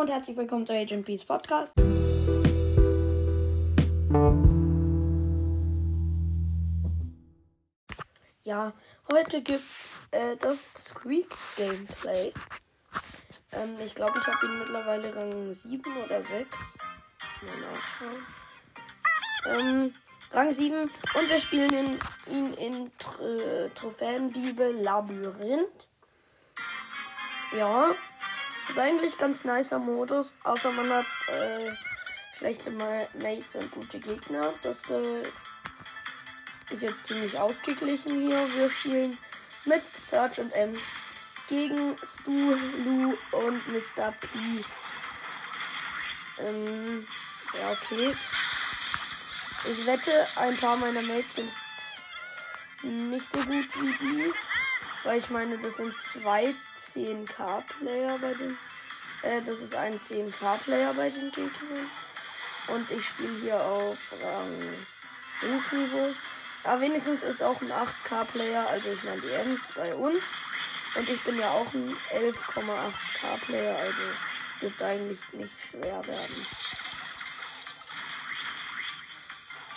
und herzlich willkommen zu Agent Peace Podcast. Ja, heute gibt's äh, das Squeak Gameplay. Ähm, ich glaube, ich habe ihn mittlerweile Rang 7 oder 6. Mal nachschauen. Ähm, Rang 7 und wir spielen in, ihn in Tr Trophäendiebe Labyrinth. Ja, ist eigentlich ganz nicer Modus, außer man hat äh, schlechte Mates und gute Gegner. Das äh, ist jetzt ziemlich ausgeglichen hier. Wir spielen mit Search und Ems gegen Stu, Lu und Mr. P. Ähm, ja, okay. Ich wette, ein paar meiner Mates sind nicht so gut wie die. Weil ich meine, das sind zwei 10k-Player bei den. Äh, das ist ein 10k-Player bei den Gegnern. Und ich spiele hier auf Rang Dingsniveau. Aber wenigstens ist auch ein 8k-Player, also ich meine die Ems bei uns. Und ich bin ja auch ein 11,8k-Player, also dürfte eigentlich nicht schwer werden.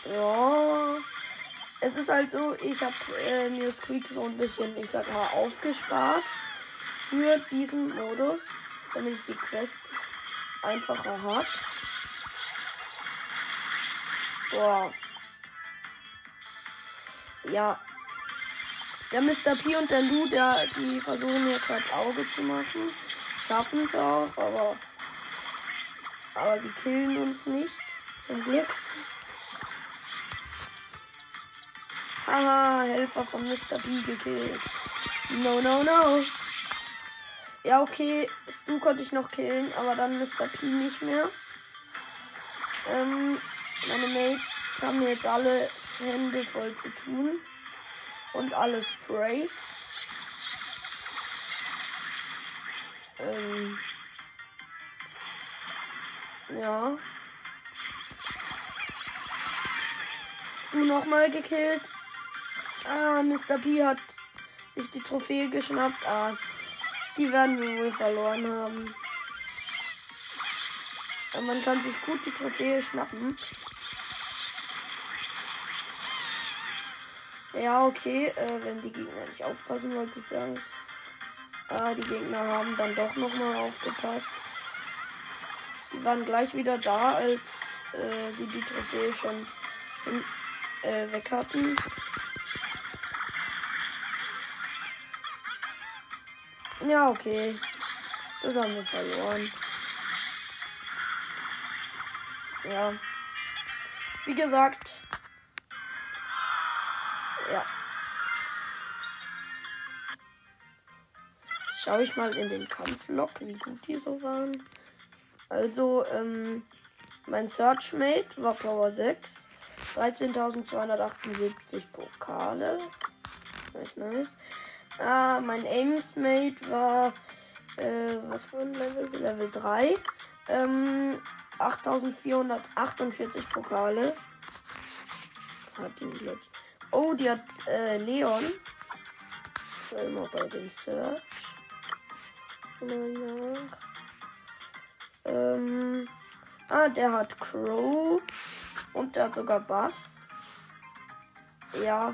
Ja. Es ist halt so, ich habe äh, mir Squeak so ein bisschen, ich sag mal, aufgespart für diesen Modus, damit ich die Quest einfacher habe. Boah. Ja. Der Mr. P und der Lu, der, die versuchen hier gerade Auge zu machen. Schaffen es auch, aber. Aber sie killen uns nicht. Zum Glück. Haha, Helfer von Mr. P gekillt. No, no, no. Ja, okay, Stu konnte ich noch killen, aber dann Mr. P nicht mehr. Ähm, meine Mates haben jetzt alle Hände voll zu tun. Und alle Sprays. Ähm, ja. Stu nochmal gekillt. Ah, Mr. P hat sich die Trophäe geschnappt. Ah, die werden wir wohl verloren haben. Aber man kann sich gut die Trophäe schnappen. Ja, okay, äh, wenn die Gegner nicht aufpassen, wollte ich sagen. Ah, die Gegner haben dann doch nochmal aufgepasst. Die waren gleich wieder da, als äh, sie die Trophäe schon in, äh, weg hatten. Ja, okay. Das haben wir verloren. Ja. Wie gesagt. Ja. Schaue ich mal in den Kampflog, wie gut die so waren. Also, ähm, mein Searchmate war Power 6. 13.278 Pokale. Nice, nice. Ah, mein Amesmate war, äh, was war ein Level? Level 3. Ähm, 8448 Pokale. Hat die jetzt. Oh, die hat äh, Leon. Schau mal bei den Search. Nach. Ähm, ah, der hat Crow. Und der hat sogar Bass. Ja,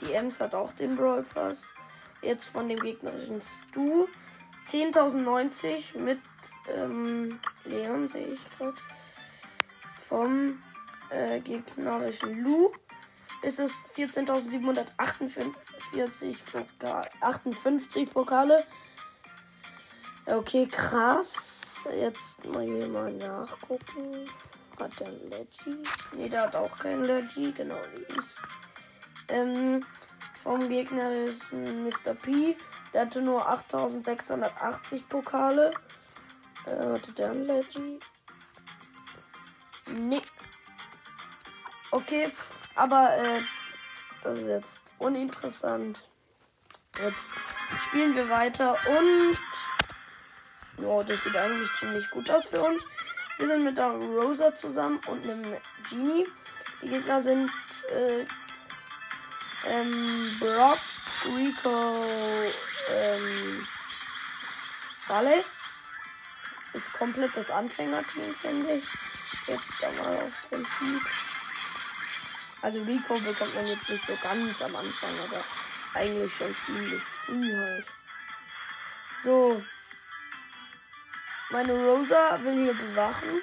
die Ems hat auch den Brawl Pass jetzt von dem gegnerischen Stu. 10.090 mit ähm, Leon, sehe ich gerade. Vom äh, gegnerischen Lu ist es 14.748 Pokale, 58 Pokale. Okay, krass. Jetzt mal hier mal nachgucken. Hat der ein Leggy? Ne, der hat auch kein Leggy, genau wie ich. Ähm, vom Gegner ist Mr. P. Der hatte nur 8680 Pokale. Äh, hatte der ein Leggy? Nee. Okay, aber äh, das ist jetzt uninteressant. Jetzt spielen wir weiter und ja, das sieht eigentlich ziemlich gut aus für uns. Wir sind mit der Rosa zusammen und einem Genie. Die Gegner sind äh, ähm, Brock, Rico, ähm, Valley. ist komplett das Anfängerteam, finde ich. Jetzt dann mal aufs Prinzip. Also Rico bekommt man jetzt nicht so ganz am Anfang, aber eigentlich schon ziemlich früh halt. So. Meine Rosa will hier bewachen.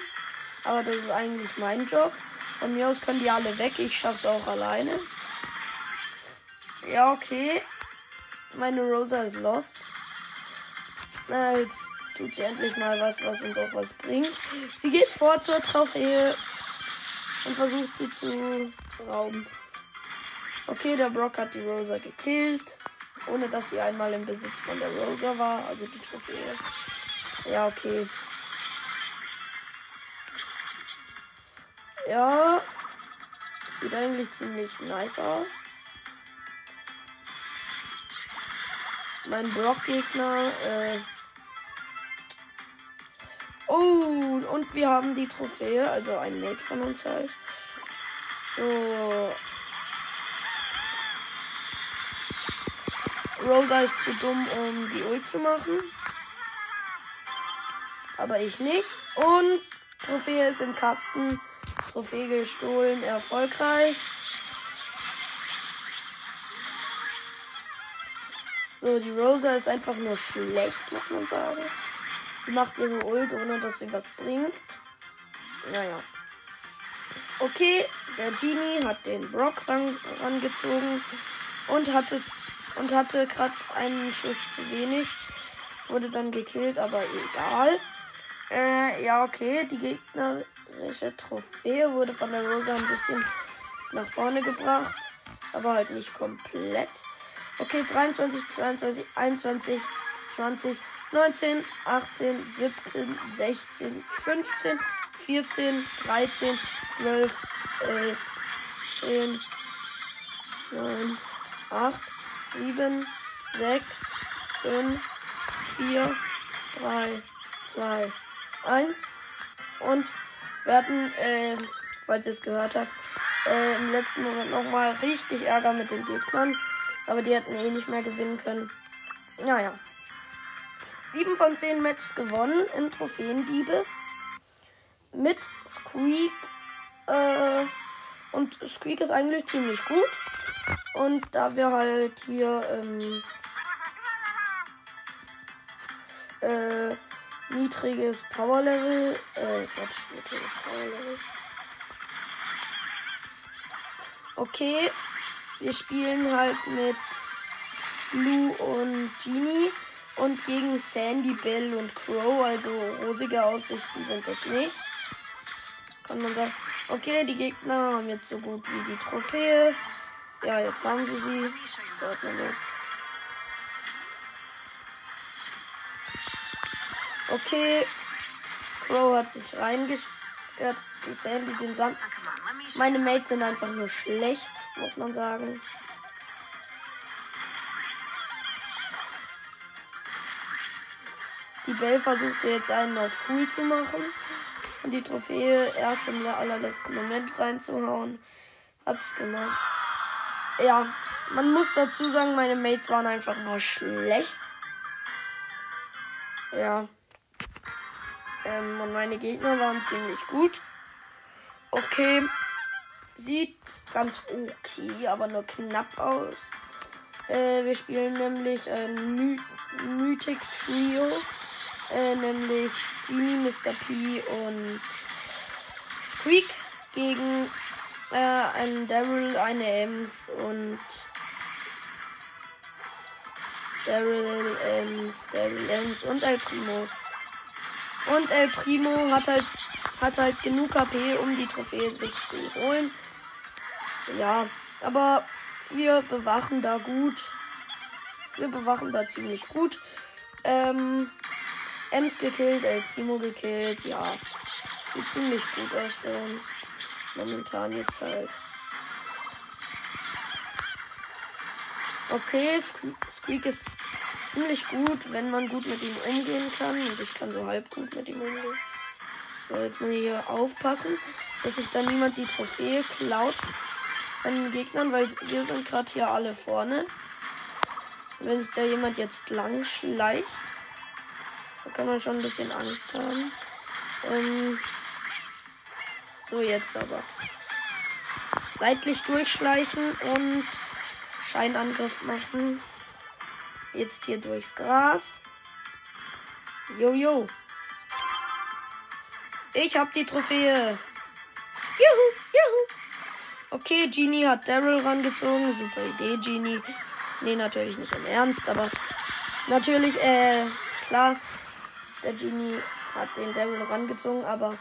Aber das ist eigentlich mein Job. Von mir aus können die alle weg. Ich schaff's auch alleine. Ja, okay. Meine Rosa ist lost. Na, jetzt tut sie endlich mal was, was uns auch was bringt. Sie geht vor zur Trophäe und versucht sie zu rauben. Okay, der Brock hat die Rosa gekillt, ohne dass sie einmal im Besitz von der Rosa war, also die Trophäe. Ja, okay. Ja, sieht eigentlich ziemlich nice aus. Mein Brock-Gegner, äh, Oh, und wir haben die Trophäe, also ein Mate von uns halt. So. Rosa ist zu dumm, um die Ult zu machen. Aber ich nicht. Und Trophäe ist im Kasten. Trophäe gestohlen, erfolgreich. So, die Rosa ist einfach nur schlecht, muss man sagen. Sie macht ihre Ult, ohne dass sie was bringt. Naja. Okay, der Genie hat den Brock ran, rangezogen und hatte und hatte gerade einen Schuss zu wenig. Wurde dann gekillt, aber egal. Äh, ja, okay. Die gegnerische Trophäe wurde von der Rosa ein bisschen nach vorne gebracht. Aber halt nicht komplett. Okay, 23, 22, 21, 20, 19, 18, 17, 16, 15, 14, 13, 12, 11, 10, 9, 8, 7, 6, 5, 4, 3, 2, 1. Und wir hatten, äh, falls ihr es gehört habt, äh, im letzten Moment nochmal richtig Ärger mit den Gegnern. Aber die hätten eh nicht mehr gewinnen können. Naja. 7 von 10 Matches gewonnen in Trophäendiebe. Mit Squeak. Äh, und Squeak ist eigentlich ziemlich gut. Und da wir halt hier ähm, äh, niedriges Power Level, äh, Quatsch, niedriges Power Level. Okay, wir spielen halt mit Blue und Genie und gegen Sandy, Bell und Crow, also rosige Aussichten sind das nicht. Kann man sagen. Okay, die Gegner haben jetzt so gut wie die Trophäe. Ja, jetzt haben sie sie. Okay. Crow hat sich reingestört. Die Sandy den Sand. Meine Mates sind einfach nur schlecht, muss man sagen. Die Bell versuchte jetzt einen auf cool zu machen und die Trophäe erst im allerletzten Moment reinzuhauen. Hat's gemacht. Ja, man muss dazu sagen, meine Mates waren einfach nur schlecht. Ja. Ähm, und meine Gegner waren ziemlich gut. Okay. Sieht ganz okay, aber nur knapp aus. Äh, wir spielen nämlich ein My Mythic Trio. Äh, nämlich Genie, Mr. P und Squeak gegen äh, einen Daryl, eine Ems und Daryl Ems, Daryl Ems und El Primo. Und El Primo hat halt, hat halt genug KP, um die Trophäe sich zu holen. Ja, aber wir bewachen da gut. Wir bewachen da ziemlich gut. Ähm, Ems gekillt, El Primo gekillt, ja. Sieht ziemlich gut aus für uns. Momentan jetzt halt. Okay, Squeak ist ziemlich gut, wenn man gut mit ihm umgehen kann. Und ich kann so halb gut mit ihm umgehen. So, jetzt muss ich hier aufpassen, dass sich dann niemand die Trophäe klaut den Gegnern, weil wir sind gerade hier alle vorne. Wenn sich da jemand jetzt lang schleicht, Da kann man schon ein bisschen Angst haben. Ähm, so, jetzt aber. Seitlich durchschleichen und Scheinangriff machen. Jetzt hier durchs Gras. Jojo. Ich hab die Trophäe. Juhu, juhu. Okay, Genie hat Daryl rangezogen. Super Idee, Genie. Nee, natürlich nicht im Ernst, aber natürlich, äh, klar, der Genie hat den Daryl rangezogen, aber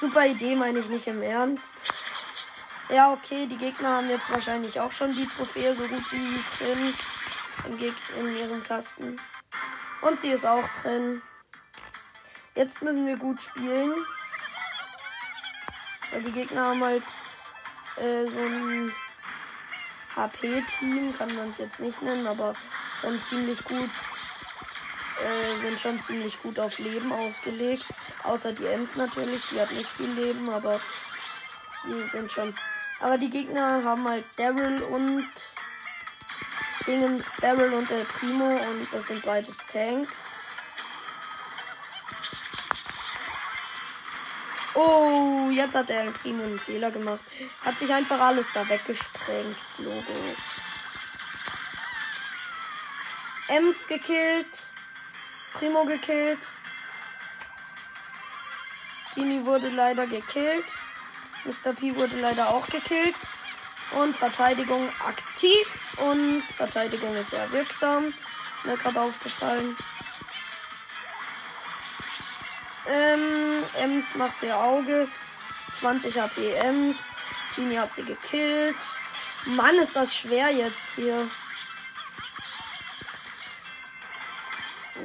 super Idee meine ich nicht im Ernst. Ja, okay, die Gegner haben jetzt wahrscheinlich auch schon die Trophäe so gut wie drin im Geg in ihrem Kasten. Und sie ist auch drin. Jetzt müssen wir gut spielen. Weil die Gegner haben halt äh, so ein HP-Team, kann man es jetzt nicht nennen, aber schon ziemlich gut. Äh, sind schon ziemlich gut auf Leben ausgelegt. Außer die Ems natürlich, die hat nicht viel Leben, aber die sind schon. Aber die Gegner haben halt Daryl und Dingens, Daryl und der Primo und das sind beides Tanks. Oh, jetzt hat der Primo einen Fehler gemacht. Hat sich einfach alles da weggesprengt. Logo. Ems gekillt. Primo gekillt. Dini wurde leider gekillt. Mr. P wurde leider auch gekillt. Und Verteidigung aktiv. Und Verteidigung ist sehr wirksam. Mir gerade aufgefallen. Ähm, Ems macht ihr Auge. 20 HP Ems. Genie hat sie gekillt. Mann, ist das schwer jetzt hier.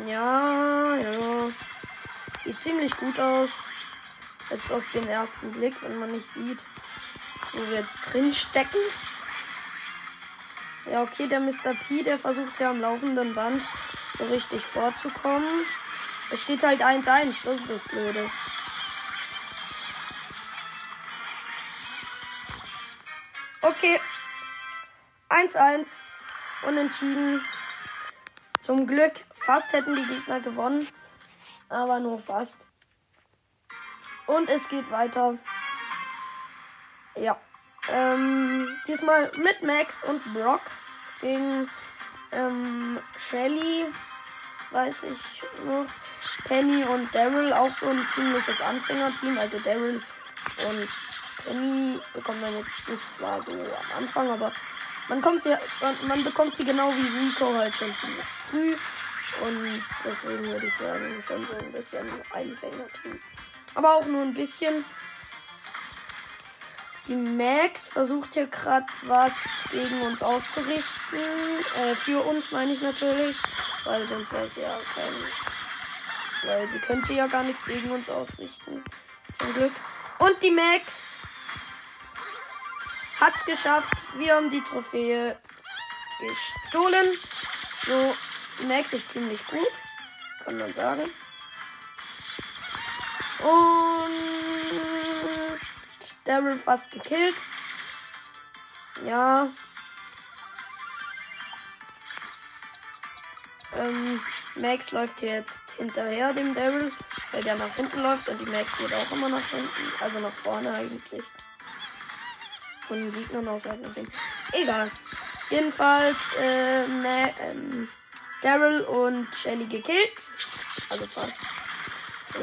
Ja, ja. Sieht ziemlich gut aus. Jetzt aus dem ersten Blick, wenn man nicht sieht, wo wir jetzt drin stecken. Ja, okay, der Mr. P, der versucht ja am laufenden Band so richtig vorzukommen. Es steht halt 1-1, das ist das Blöde. Okay. 1-1. Unentschieden. Zum Glück. Fast hätten die Gegner gewonnen. Aber nur fast. Und es geht weiter. Ja. Ähm, diesmal mit Max und Brock gegen ähm, Shelly, weiß ich noch. Penny und Daryl auch so ein ziemliches Anfängerteam. Also Daryl und Penny bekommt man jetzt nicht zwar so am Anfang, aber man kommt sie, man, man bekommt sie genau wie Rico halt schon ziemlich früh. Und deswegen würde ich sagen, schon so ein bisschen Einfängerteam. Aber auch nur ein bisschen. Die Max versucht hier gerade was gegen uns auszurichten. Äh, für uns meine ich natürlich. Weil sonst wäre es ja kein weil sie könnte ja gar nichts gegen uns ausrichten. Zum Glück. Und die Max hat's geschafft. Wir haben die Trophäe gestohlen. So, die Max ist ziemlich gut. Kann man sagen. Daryl fast gekillt. Ja. Ähm, Max läuft hier jetzt hinterher dem Daryl, weil der nach hinten läuft und die Max geht auch immer nach hinten, also nach vorne eigentlich. Von den Gegnern aus halt hinten. Egal. Jedenfalls, äh, ähm, Daryl und Shelly gekillt. Also fast.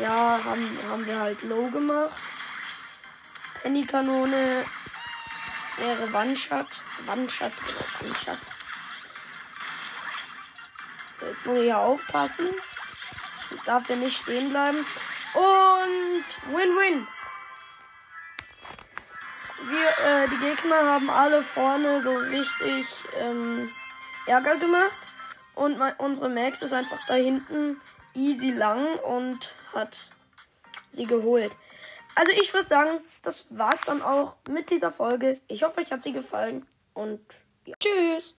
Ja, haben, haben wir halt low gemacht. Penny-Kanone wäre Wandshot. Wandshot, genau, Wandshot. So, jetzt muss ich hier aufpassen. Ich darf hier nicht stehen bleiben. Und Win-Win. Wir, äh, die Gegner haben alle vorne so richtig ähm, Ärger gemacht. Und mein, unsere Max ist einfach da hinten easy lang und hat sie geholt. Also ich würde sagen, das war's dann auch mit dieser Folge. Ich hoffe, euch hat sie gefallen und ja. tschüss.